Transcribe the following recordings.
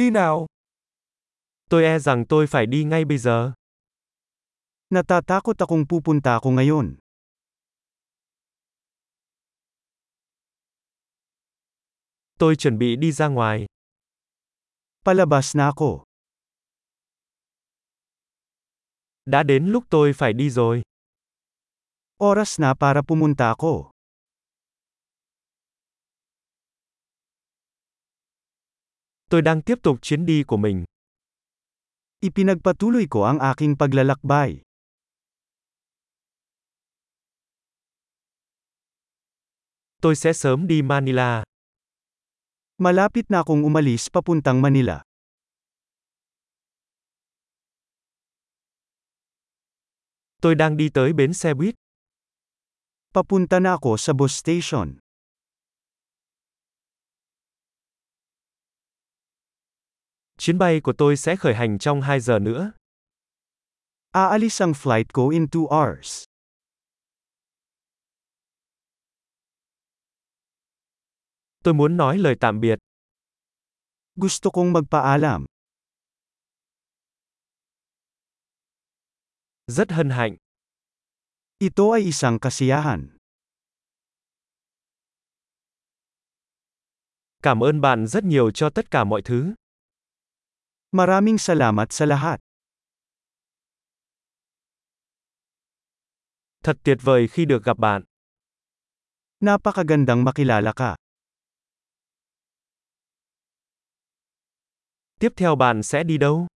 Đi nào. Tôi e rằng tôi phải đi ngay bây giờ. Natatakot akong pupunta ako ngayon. Tôi chuẩn bị đi ra ngoài. Palabas na ako. Đã đến lúc tôi phải đi rồi. Oras na para pumunta ako. Tôi đang tiếp tục chuyến đi của mình. Ipinagpatuloy ko ang aking paglalakbay. Tôi sẽ sớm đi Manila. Malapit na akong umalis papuntang Manila. Tôi đang đi tới bến xe buýt. Papunta na ako sa bus station. Chuyến bay của tôi sẽ khởi hành trong 2 giờ nữa. Aalis ang flight ko in 2 hours. Tôi muốn nói lời tạm biệt. Gusto kong magpaalam. Rất hân hạnh. Ito ay isang kasiyahan. Cảm ơn bạn rất nhiều cho tất cả mọi thứ. Maraming salamat sa lahat. Thật tuyệt vời khi được gặp bạn. Napakagandang makilala ka. Tiếp theo bạn sẽ đi đâu?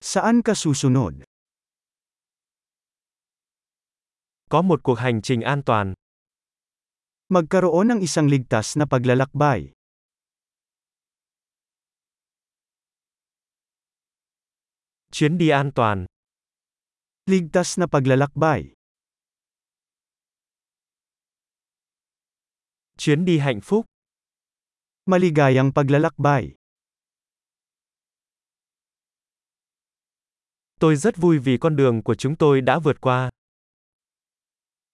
Saan ka susunod? Có một cuộc hành trình an toàn. Magkaroon ng isang ligtas na paglalakbay. Chuyến đi an toàn. Ligtas na paglalakbay. Chuyến đi hạnh phúc. Maligayang paglalakbay. Tôi rất vui vì con đường của chúng tôi đã vượt qua.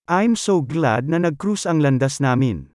I'm so glad na nag-cruise ang landas namin.